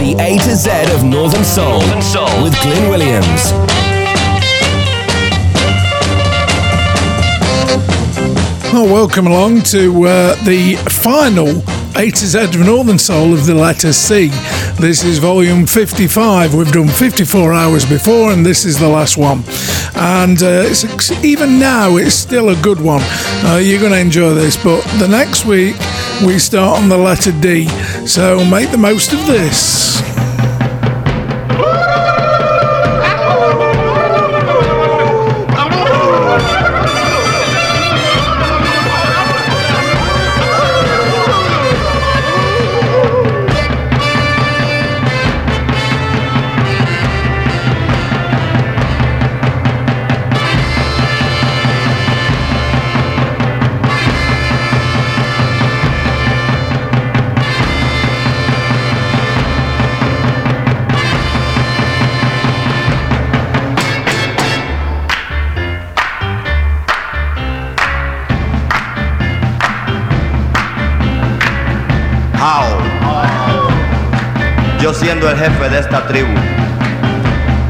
The A to Z of Northern Soul, Northern Soul. with Glyn Williams. Well, welcome along to uh, the final A to Z of Northern Soul of the letter C. This is volume 55. We've done 54 hours before, and this is the last one. And uh, even now, it's still a good one. Uh, you're going to enjoy this, but the next week we start on the letter D. So make the most of this. El jefe de esta tribu.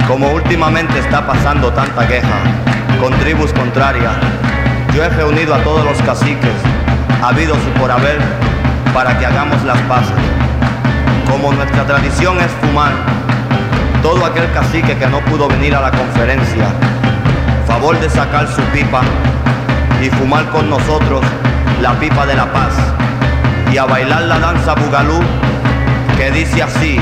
Como últimamente está pasando tanta queja con tribus contrarias, yo he reunido a todos los caciques, habidos y por haber, para que hagamos las paces. Como nuestra tradición es fumar, todo aquel cacique que no pudo venir a la conferencia, favor de sacar su pipa y fumar con nosotros la pipa de la paz y a bailar la danza bugalú que dice así.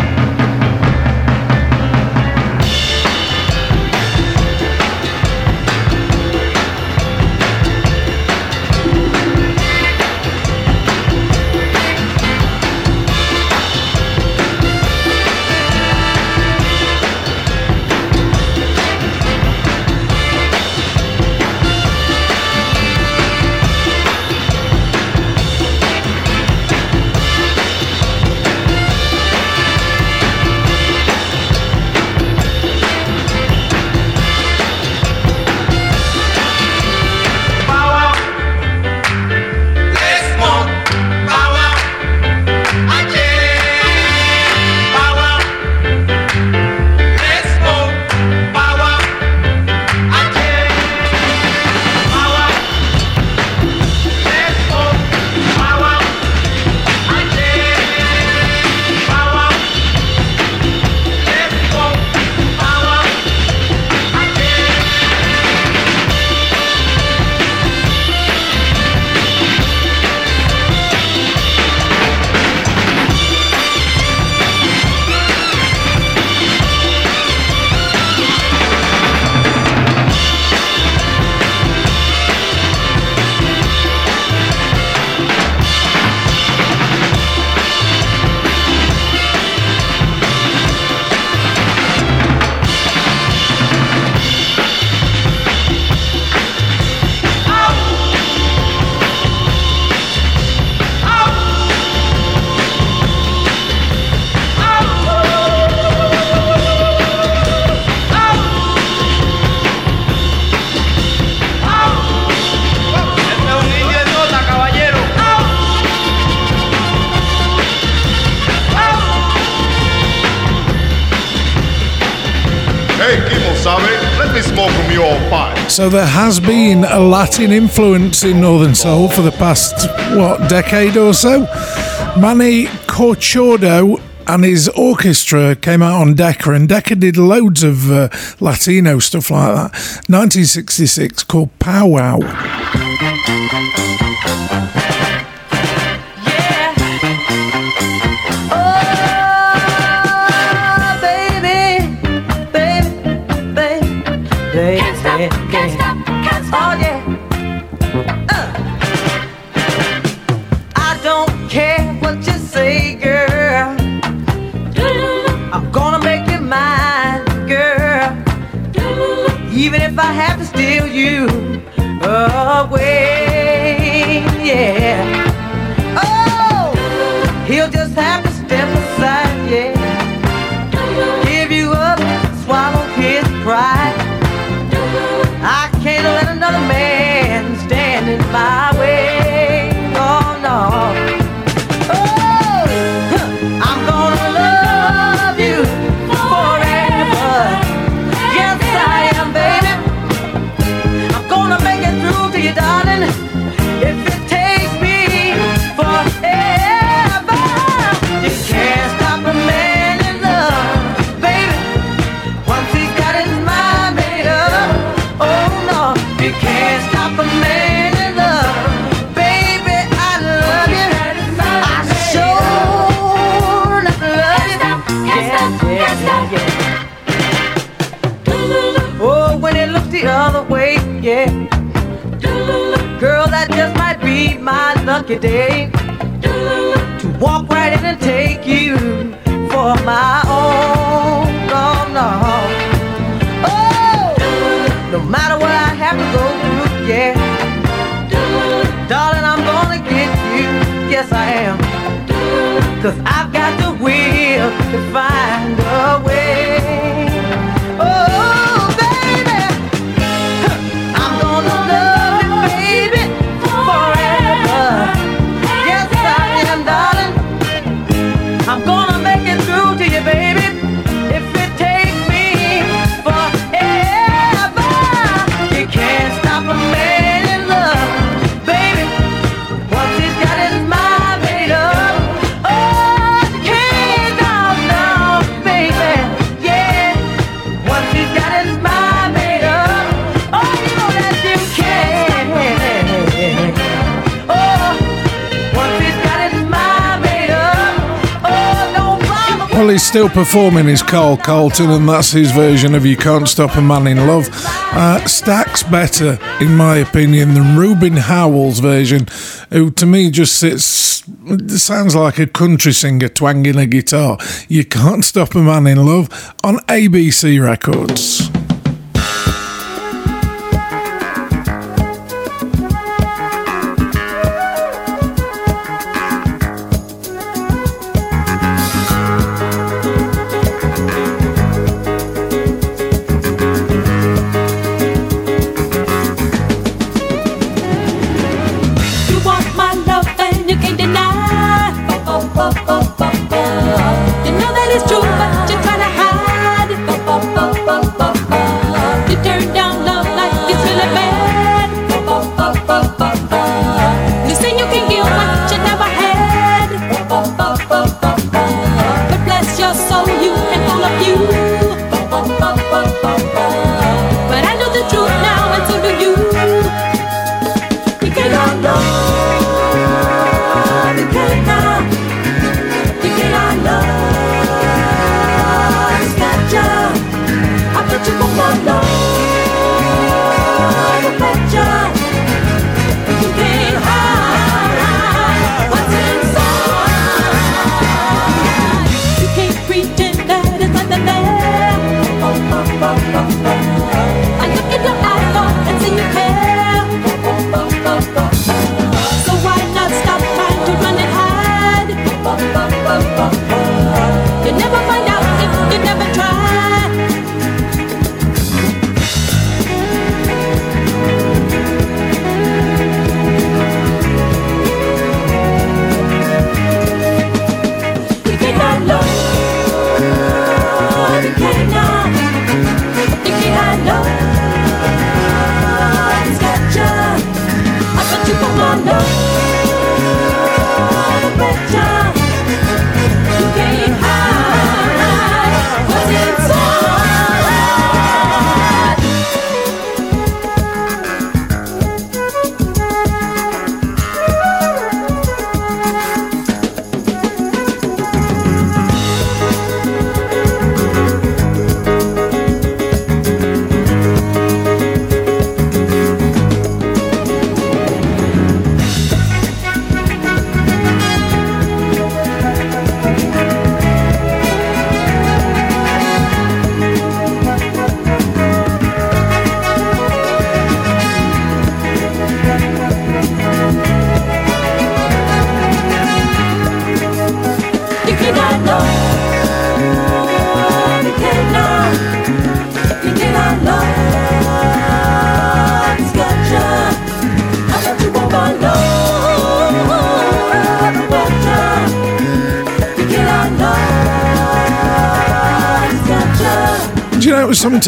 So there has been a Latin influence in Northern Soul for the past, what, decade or so? Manny Corchado and his orchestra came out on Decca, and Decca did loads of uh, Latino stuff like that. 1966 called Powwow. if lucky day to walk right in and take you for my own. No, no. Oh, no matter what I have to go through, yeah. Darling, I'm gonna get you. Yes, I am. Cause I've still performing is Carl Carlton, and that's his version of You Can't Stop a Man in Love. Uh, stacks better, in my opinion, than Rubin Howell's version, who to me just sits, sounds like a country singer twanging a guitar. You Can't Stop a Man in Love on ABC Records.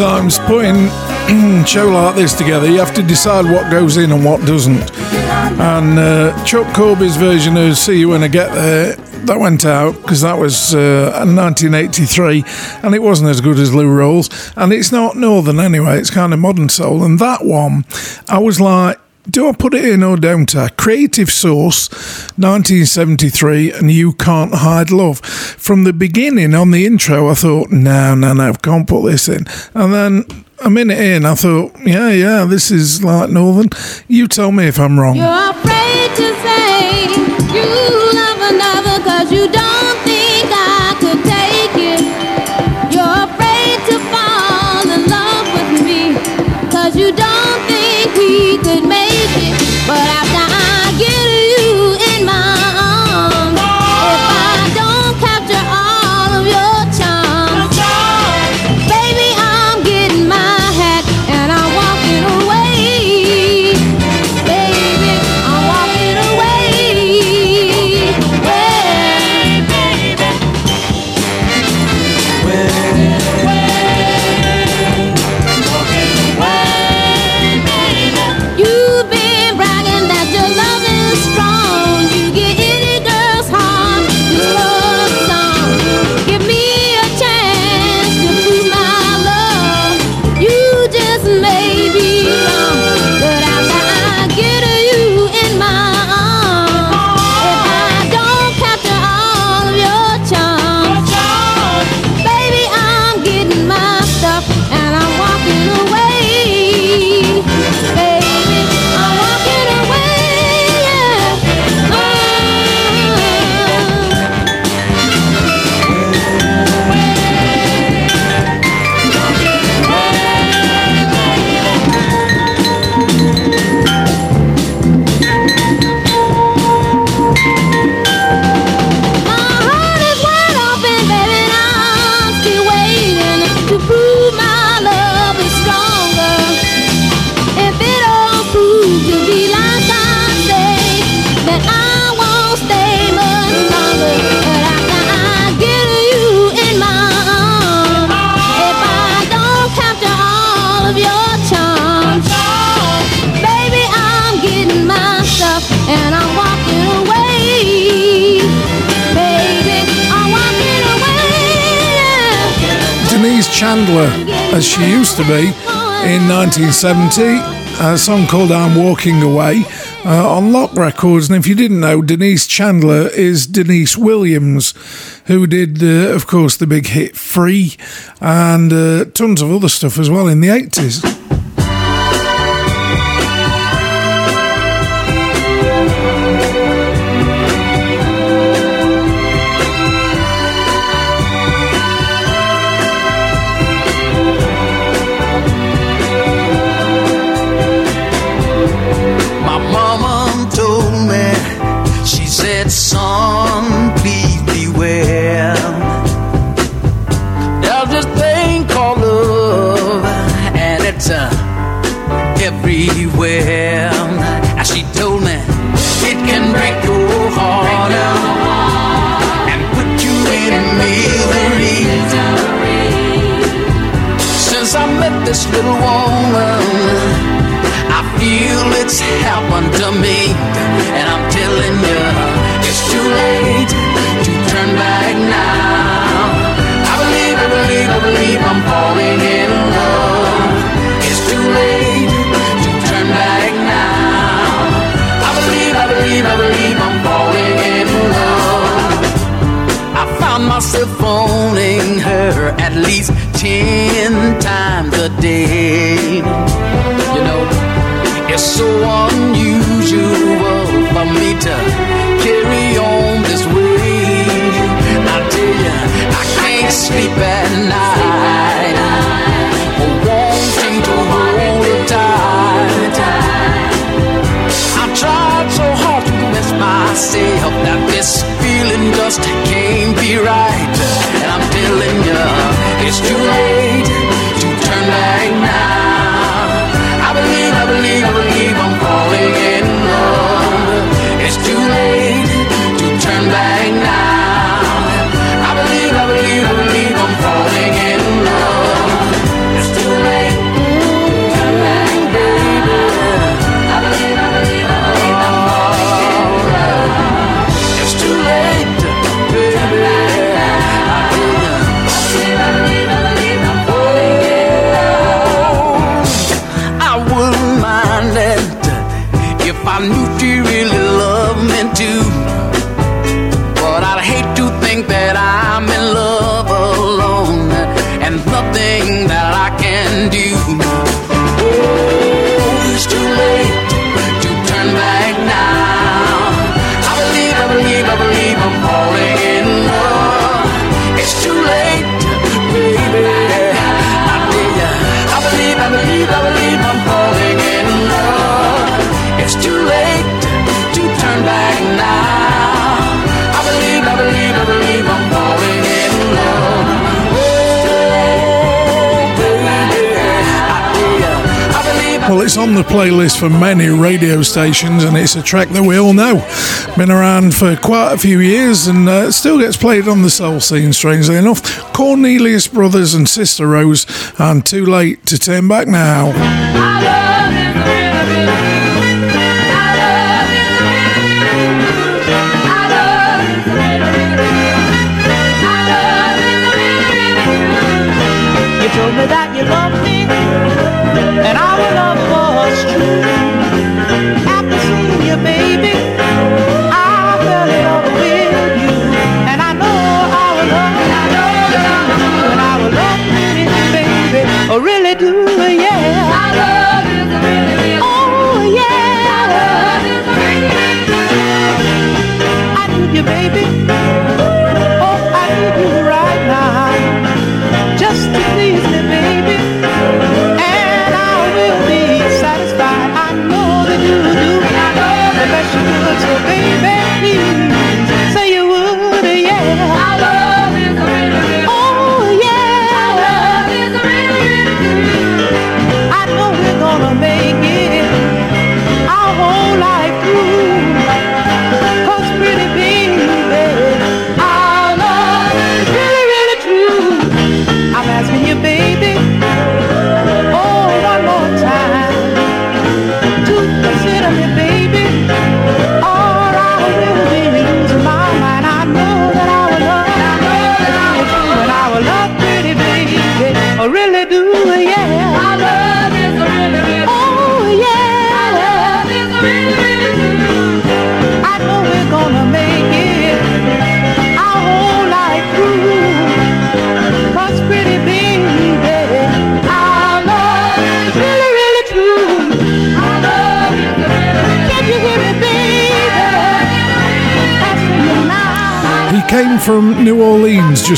sometimes putting show like this together, you have to decide what goes in and what doesn't. And uh, Chuck Corby's version of "See You When I Get There" that went out because that was uh, 1983, and it wasn't as good as Lou Rawls. And it's not northern anyway; it's kind of modern soul. And that one, I was like do I put it in or don't I? Creative Source, 1973, and You Can't Hide Love. From the beginning on the intro, I thought, no, no, no, I can't put this in. And then a minute in, I thought, yeah, yeah, this is like Northern. You tell me if I'm wrong. You're afraid to say you love another because you don't. as she used to be in 1970 a song called I'm Walking Away uh, on Lock Records. And if you didn't know, Deniece Chandler is Deniece Williams, who did, uh, of course, the big hit Free and uh, tons of other stuff as well in the 80s. the playlist for many radio stations, and it's a track that we all know. Been around for quite a few years and uh, still gets played on the soul scene, strangely enough. Cornelius Brothers and Sister Rose, and Too Late to Turn Back Now.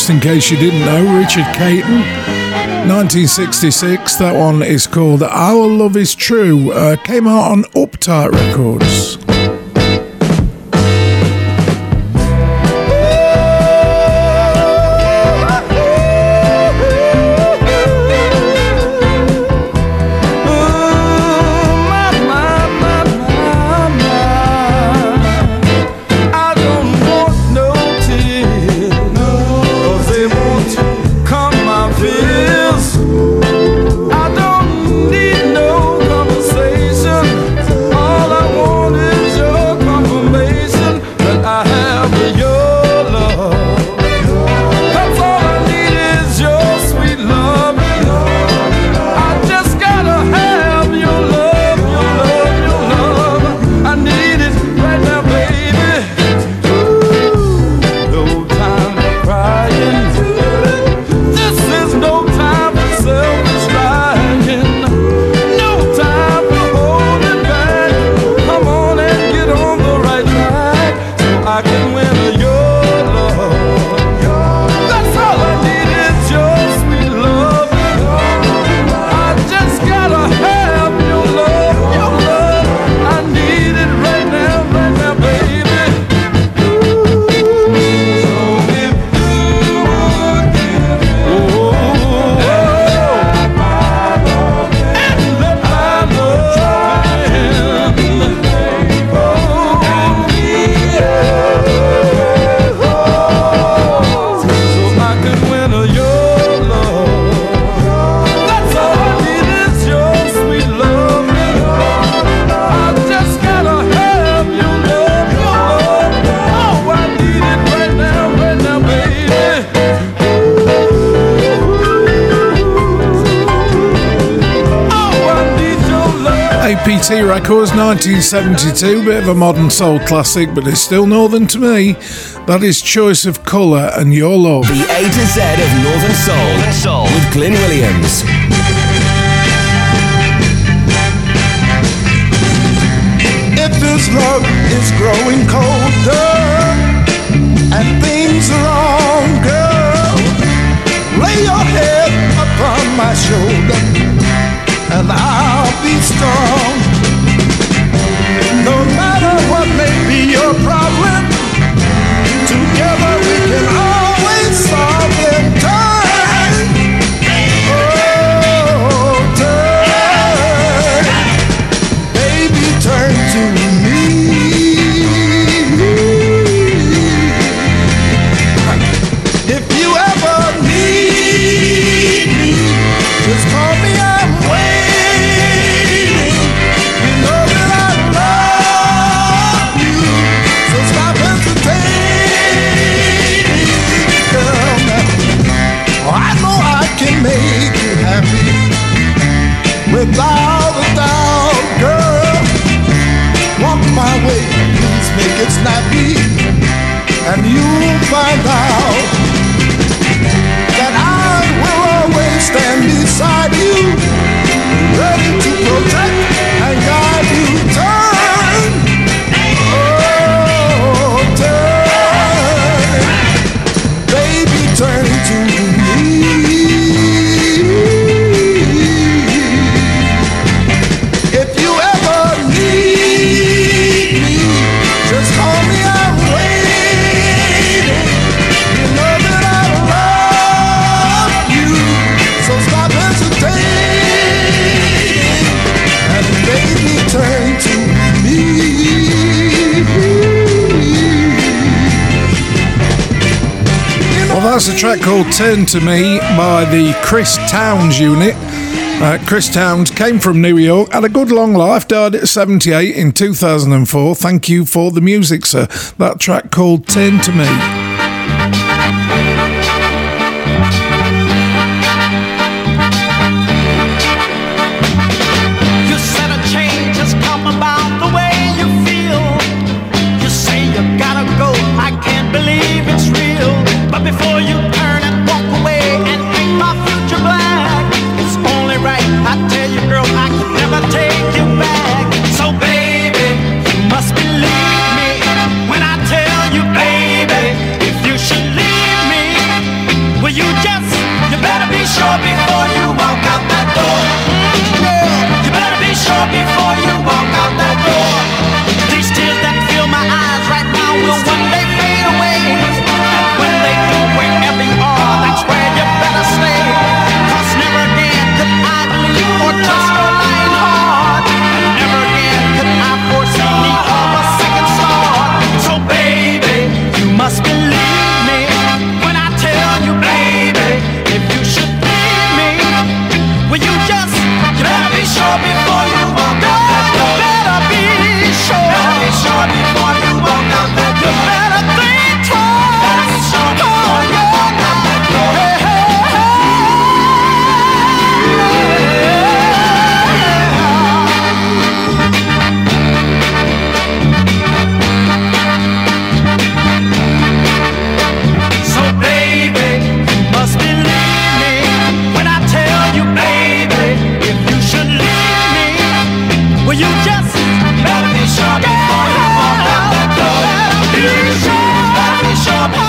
just in case you didn't know, Richard Caton, 1966. That one is called Our Love Is True. Uh, came out on Uptight Records. feel of course, 1972, bit of a modern soul classic, but it's still Northern to me. That is Choice of Colour and Your Love. The A to Z of Northern Soul, soul. with Glyn Williams. If this love is growing colder and things are wrong, girl, lay your head upon my shoulder and I'll be strong. problem. Together we can that's a track called Turn to Me by the Chris Towns unit. Uh, Chris Towns came from New York, had a good long life, died at 78 in 2004. Thank you for the music, sir. That track called Turn to Me.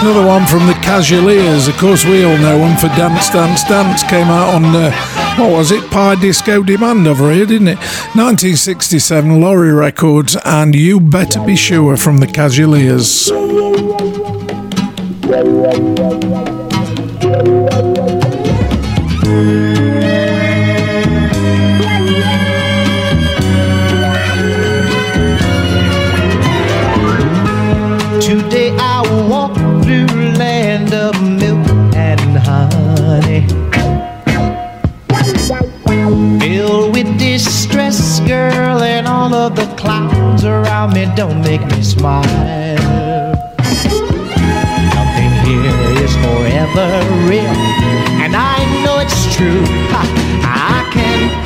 another one from the Casualeers. Of course, we all know one for Dance, Dance, Dance. Came out on, uh, what was it, Pye Disco Demand over here, didn't it? 1967, Lorry Records, and You Better Be Sure from the Casualeers. don't make me smile. Nothing here is forever real, and I know it's true. I, I can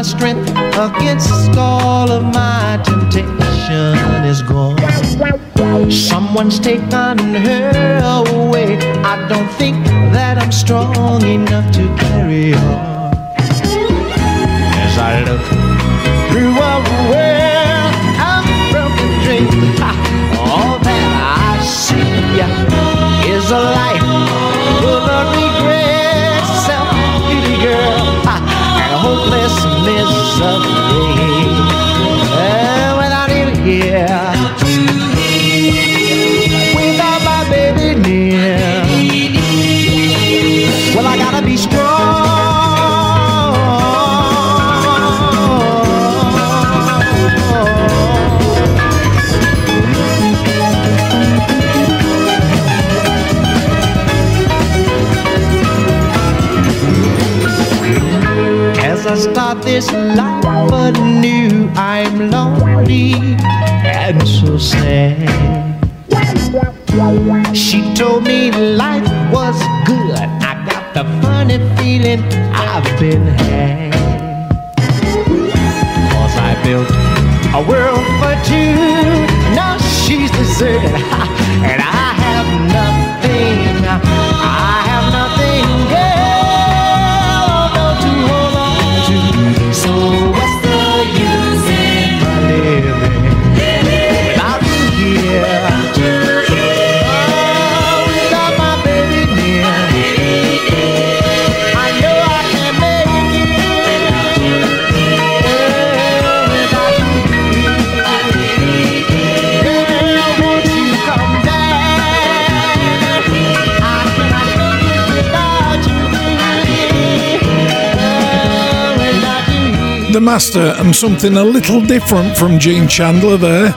my strength against all of my temptation is gone. Someone's taken her away. I don't think that I'm strong enough to carry on. As I look through a way. Start this life anew. I'm lonely and so sad. She told me life was good. I got the funny feeling I've been had. Cause I built a world for two. Now she's deserted, and I have nothing. I The Master and something a little different from Gene Chandler there.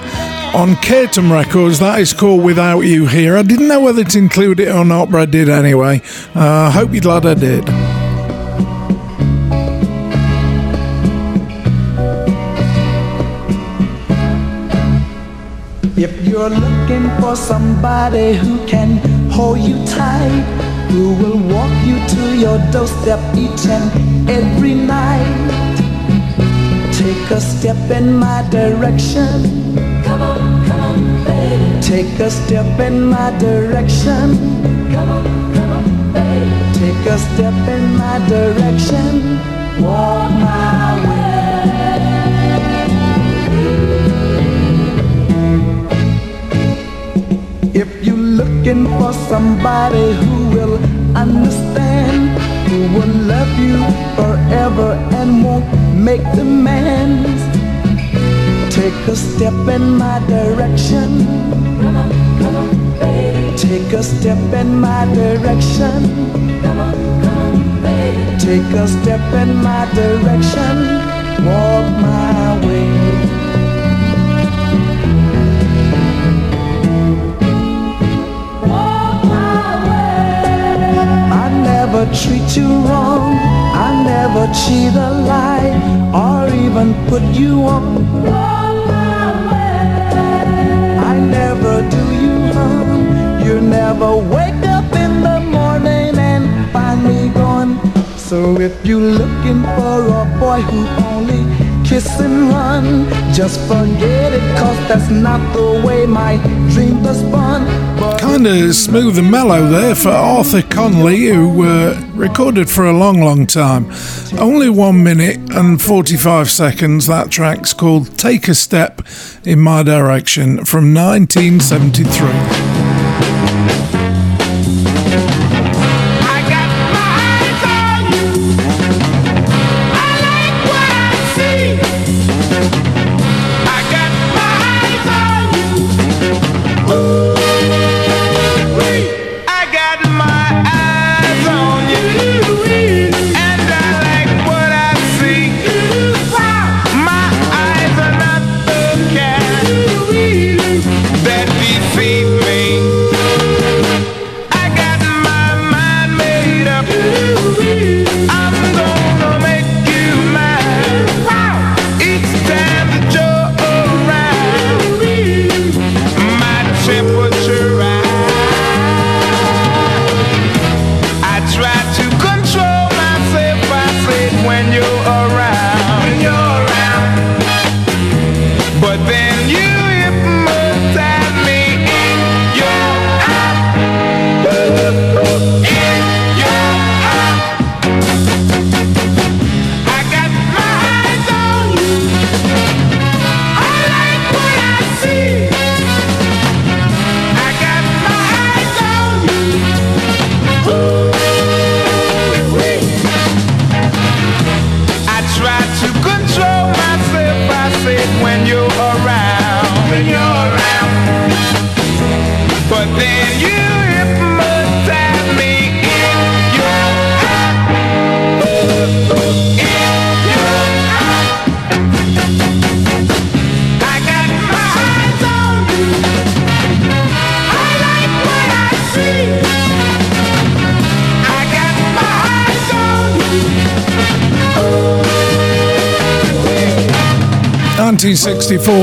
On Curtom Records, that is called Without You Here. I didn't know whether to include it or not, but I did anyway. I uh, hope you're glad I did. If you're looking for somebody who can hold you tight, who will walk you to your doorstep each and every night, take a step in my direction. Come on, come on, baby. Take a step in my direction. Come on, come on, baby. Take a step in my direction. Walk my way. If you're looking for somebody who will understand, who will love you forever and won't make demands, take a step in my direction. Come on, come on, baby. Take a step in my direction. Come on, come on, baby. Take a step in my direction. Walk my way. Treat you wrong. I never cheat a lie or even put you on. I never do you harm. You never wake up in the morning and find me gone. So if you're looking for a boy who only kiss and run, just forget it, cause that's not the way my dream was spun. Kind of smooth and mellow there for Arthur Conley, who uh, recorded for a long, long time. Only one minute and 45 seconds. That track's called Take a Step in My Direction from 1973.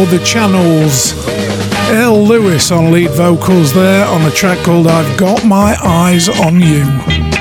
The Channels. L. Lewis on lead vocals there on a track called I've Got My Eyes on You.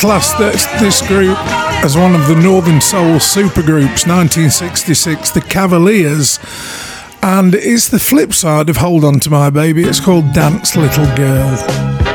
classed this group as one of the Northern Soul supergroups, 1966, The Cavaliers. And it's the flip side of Hold On to My Baby. It's called Dance Little Girl.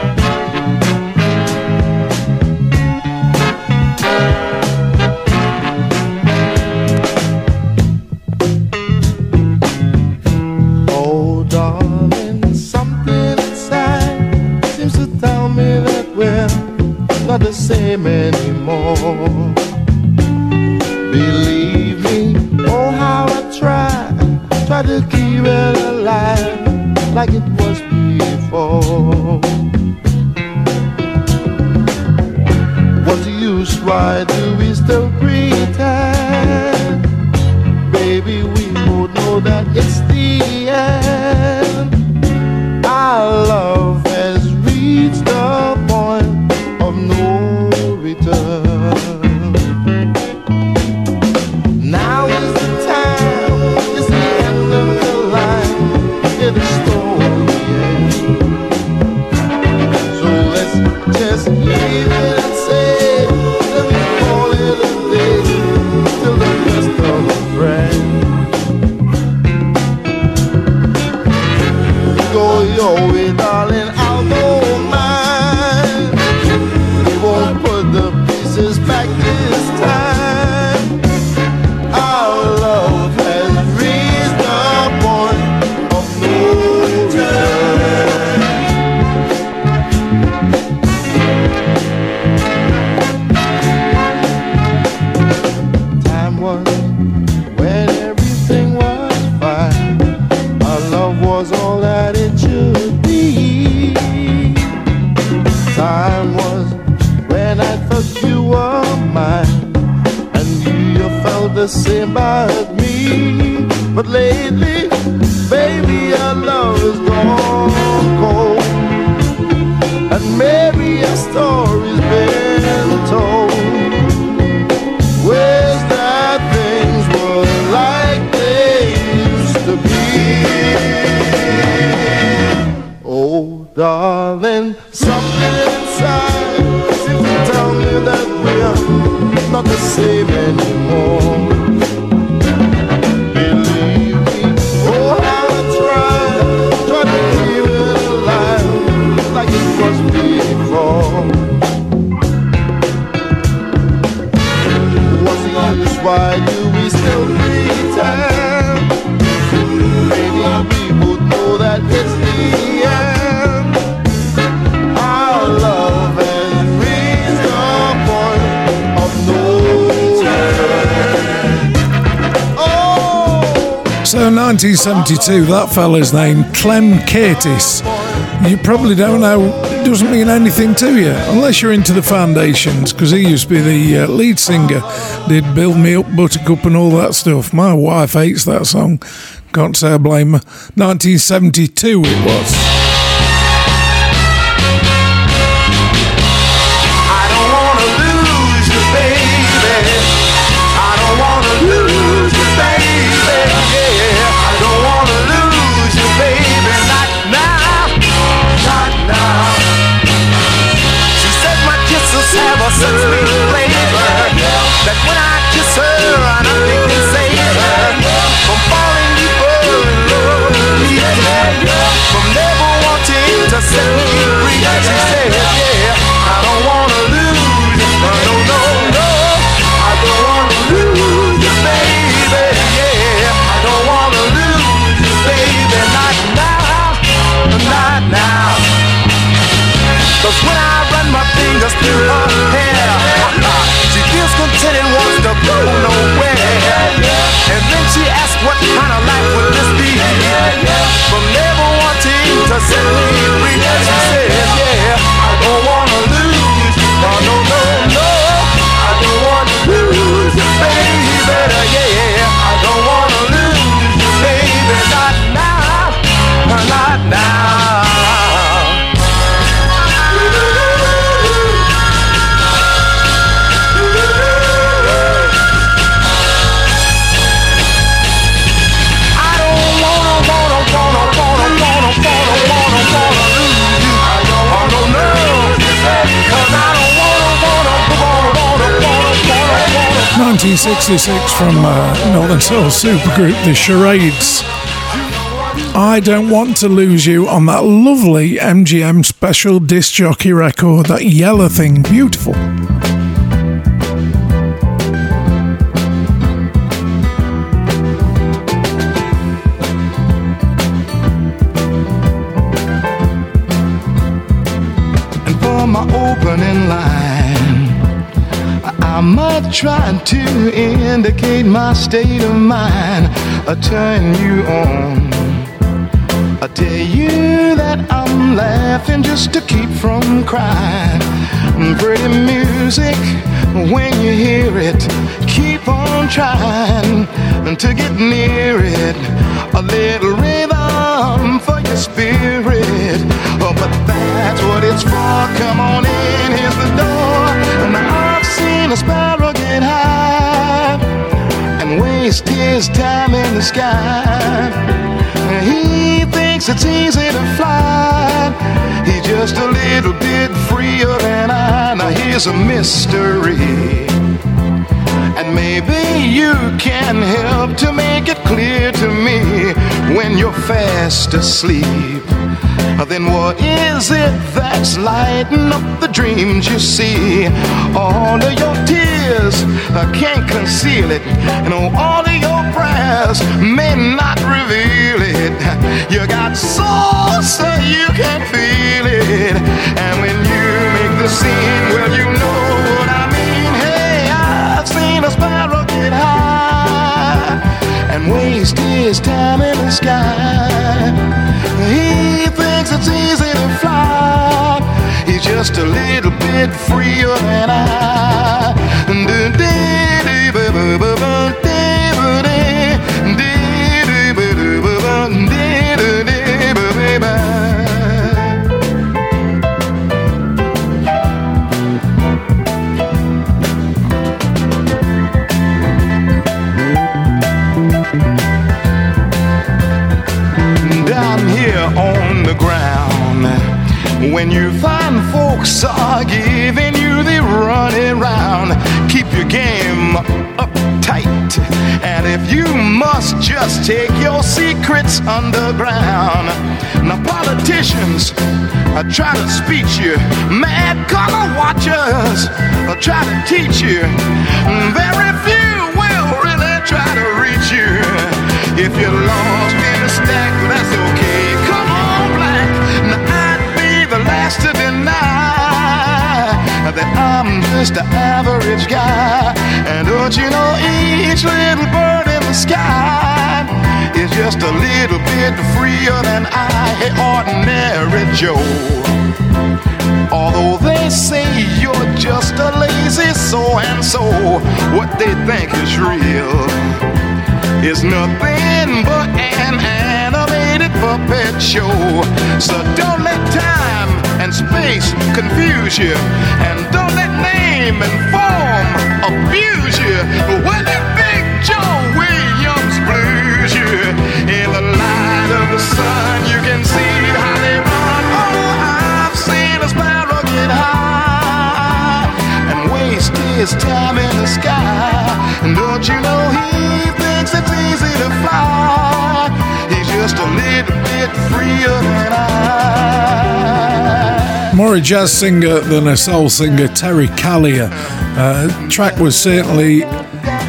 say about me, but lately 1972, that fella's name, Clem Curtis. You probably don't know, doesn't mean anything to you, unless you're into the Foundations, because he used to be the uh, lead singer, did Build Me Up, Buttercup, and all that stuff. My wife hates that song. Can't say I blame her. 1972 it was. 1966 from uh, Northern Soul supergroup The Charades. I don't want to lose you on that lovely MGM special disc jockey record, that yellow thing, beautiful. Trying to indicate my state of mind. I turn you on. I tell you that I'm laughing just to keep from crying. Pretty music, when you hear it, keep on trying to get near it. A little rhythm for your spirit. Oh, but that's what it's for. Come on in, here's the door. And I've seen a sparrow get high and waste his time in the sky. He thinks it's easy to fly. He's just a little bit freer than I. Now here's a mystery. And maybe you can help to make it clear to me when you're fast asleep. Then what is it that's lighting up the dreams you see? All of your I can't conceal it. And all of your prayers may not reveal it. You got soul so you can feel it. And when you make the scene, well, you know what I mean. Hey, I've seen a sparrow get high and waste his time in the sky. He thinks it's easy to fly. Just a little bit freer than I. When you find folks are giving you the running round, keep your game up tight. And if you must just take your secrets underground. Now, politicians uh, try to speech you, mad color watchers uh, try to teach you. Very few will really try to reach you. If you're lost in a stack, that's okay. That I'm just an average guy. And don't you know each little bird in the sky is just a little bit freer than I, hey, ordinary Joe. Although they say you're just a lazy so and so, what they think is real is nothing but an animated puppet show. So don't let time space confuse you, and don't let name and form abuse you. When that Big Joe Williams blues you in the light of the sun, you can see how they run. Oh, I've seen a sparrow get high and waste his time in the sky. And don't you know he thinks it's easy to fly? He's just a little bit freer than I. More a jazz singer than a soul singer, Terry Callier. Uh, track was certainly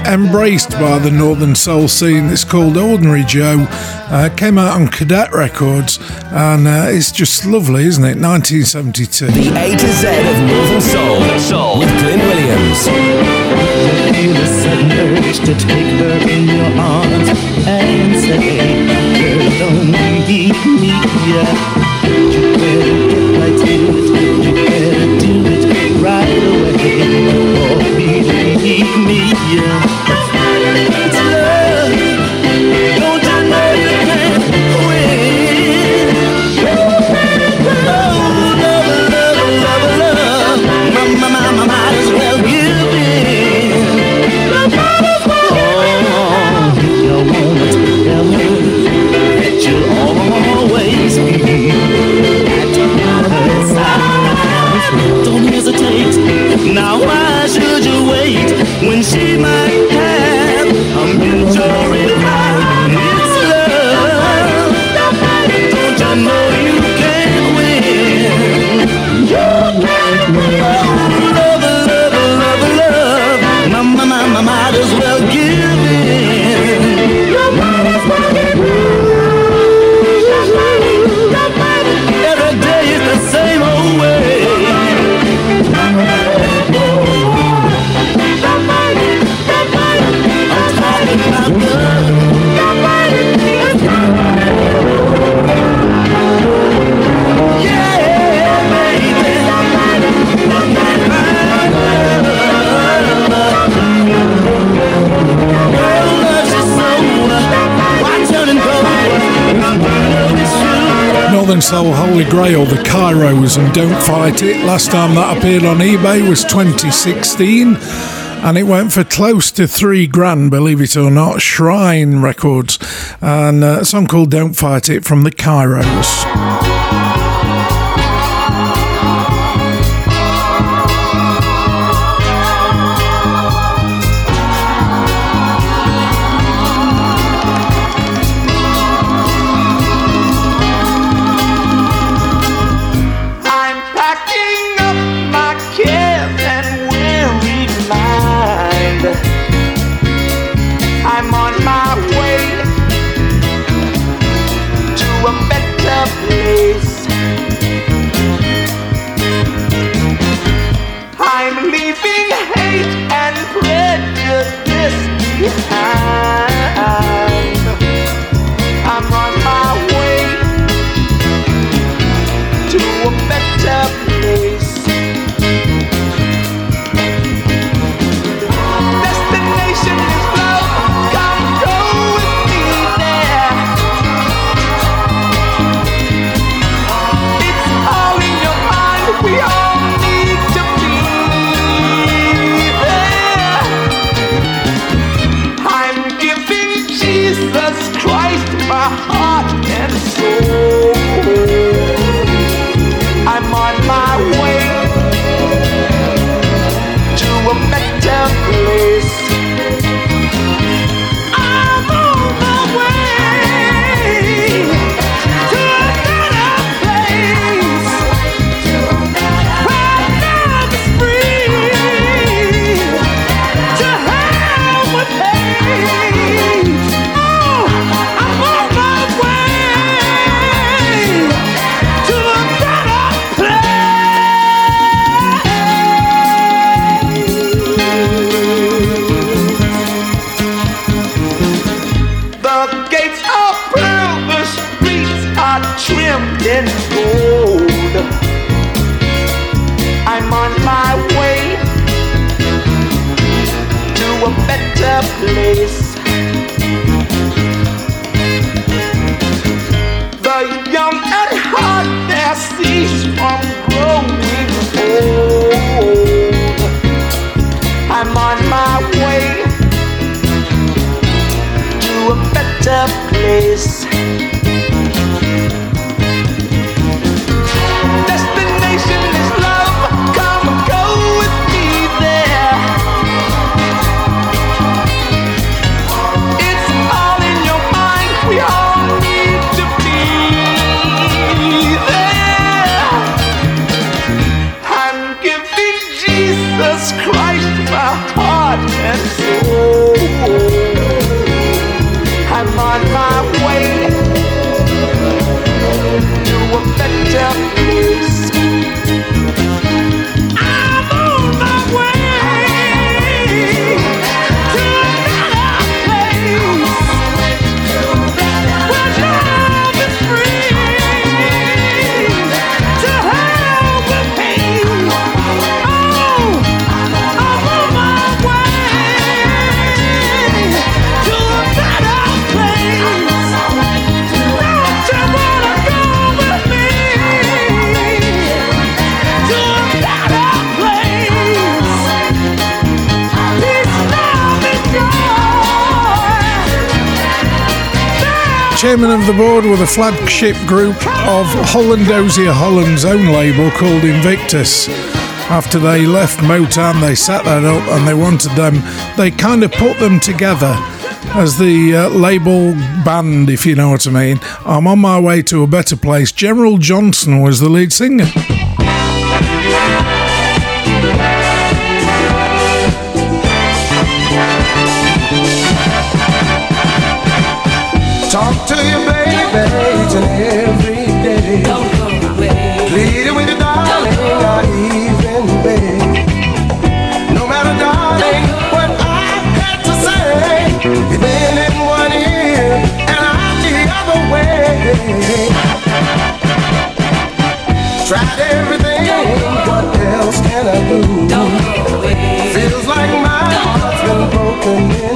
embraced by the northern soul scene. It's called Ordinary Joe. Uh, came out on Cadet Records, and uh, it's just lovely, isn't it? 1972. The A to Z of Northern Soul, soul. with Glyn Williams. feel a sudden urge to take her in your arms and say, Girl, don't leave me here. Soul Holy Grail, the Cairos, and Don't Fight It. Last time that appeared on eBay was 2016, and it went for close to three grand, believe it or not. Shrine Records, and uh, a song called Don't Fight It from the Cairos. Place. The young and hot there cease from growing old. I'm on my way to a better place. Chairman of the board with a flagship group of Holland Dozier Holland's own label called Invictus. After they left Motown, they set that up and they wanted them, they kind of put them together as the uh, label band, if you know what I mean. I'm on my way to a better place. General Johnson was the lead singer. Talk to your baby each and every day. Pleading with you, darling, or even beg. No matter, darling, what I got to say. You've been in one ear and I'm the other way. Tried everything, what else can I do? Feels like my heart's been broken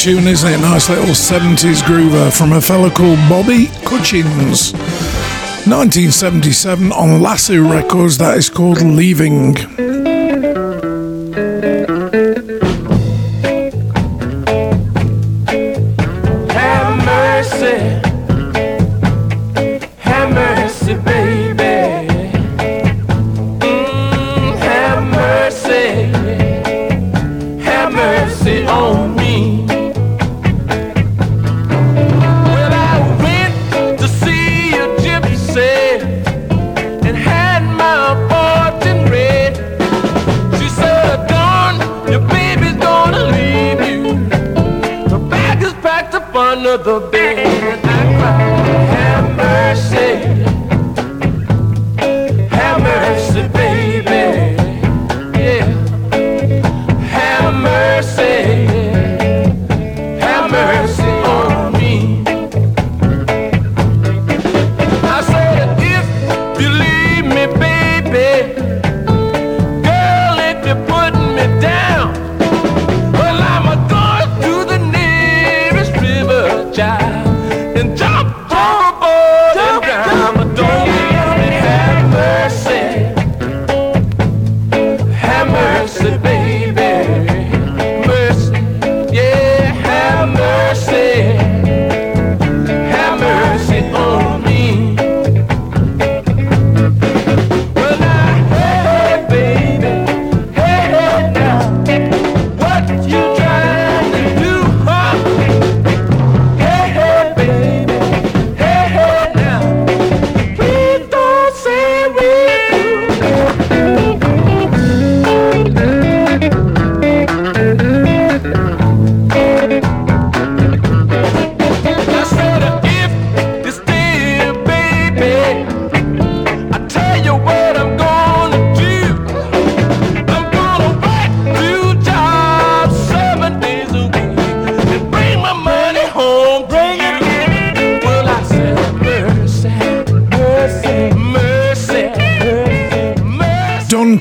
tune, isn't it? Nice little 70s groover from a fellow called Bobby Cutchins. 1977 on Lasso Records, that is called Leaving.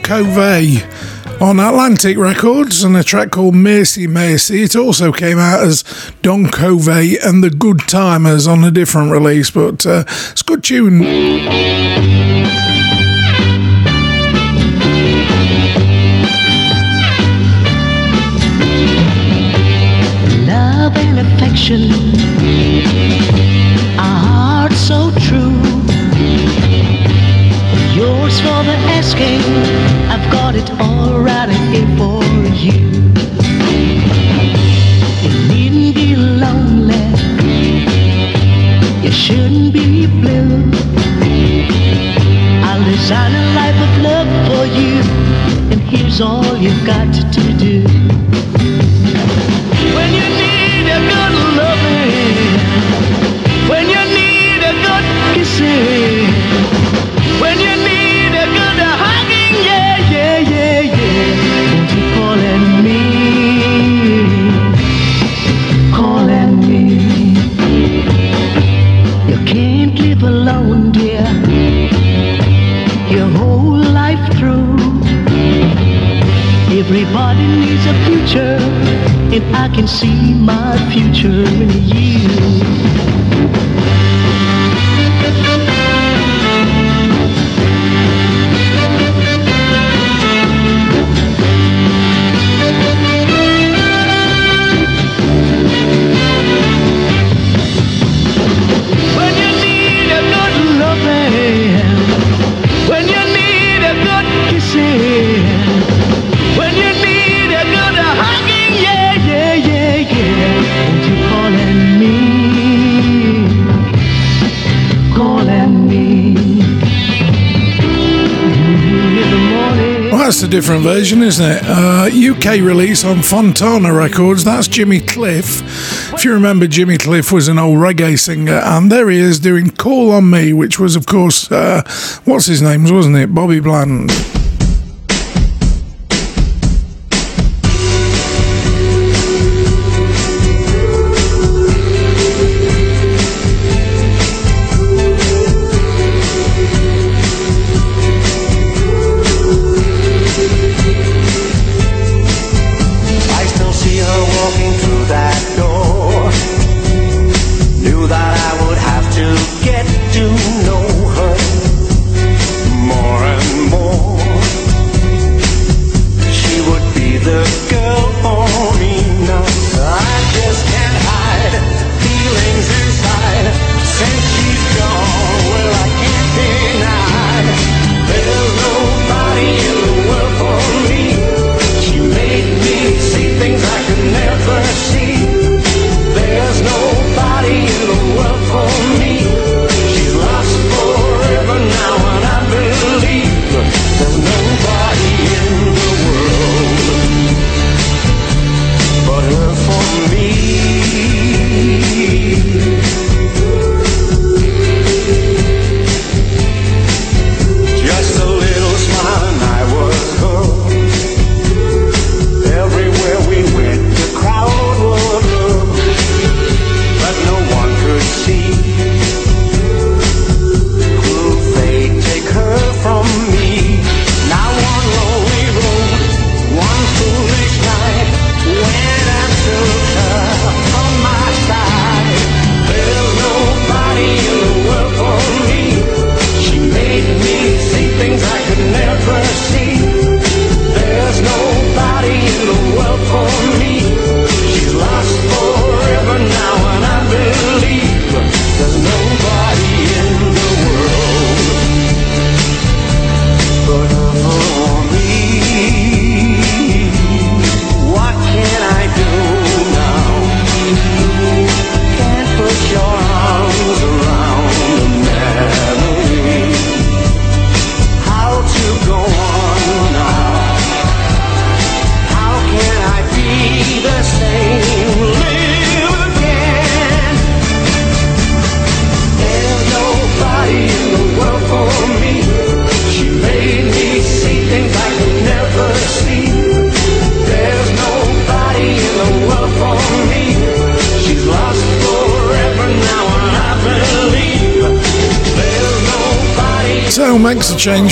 Covay on Atlantic Records and a track called Mercy Mercy. It also came out as Don Covay and the Good Timers on a different release, but uh, it's a good tune. love and affection, a heart so true. Yours for the asking, it all right here for you. You needn't be lonely, you shouldn't be blue. I'll design a life of love for you, and here's all you've got to do. I can see my future in you. That's a different version, isn't it? Uh, UK release on Fontana Records. That's Jimmy Cliff. If you remember, Jimmy Cliff was an old reggae singer, and there he is doing Call on Me, which was, of course, uh, what's his name, wasn't it? Bobby Bland.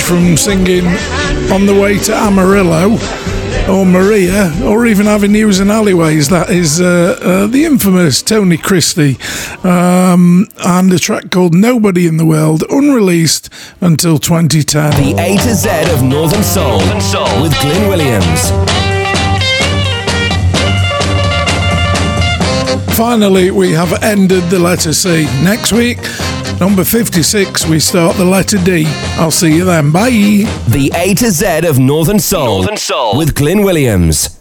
From singing on the way to Amarillo or Maria or even Avenues and Alleyways. That is uh, uh, the infamous Tony Christie um, and a track called Nobody in the World, unreleased until 2010. The A to Z of Northern Soul, Northern Soul. with Glyn Williams. Finally, we have ended the letter C. Next week, number 56, we start the letter D. I'll see you then. Bye. The A to Z of Northern Soul, Northern Soul. with Glyn Williams.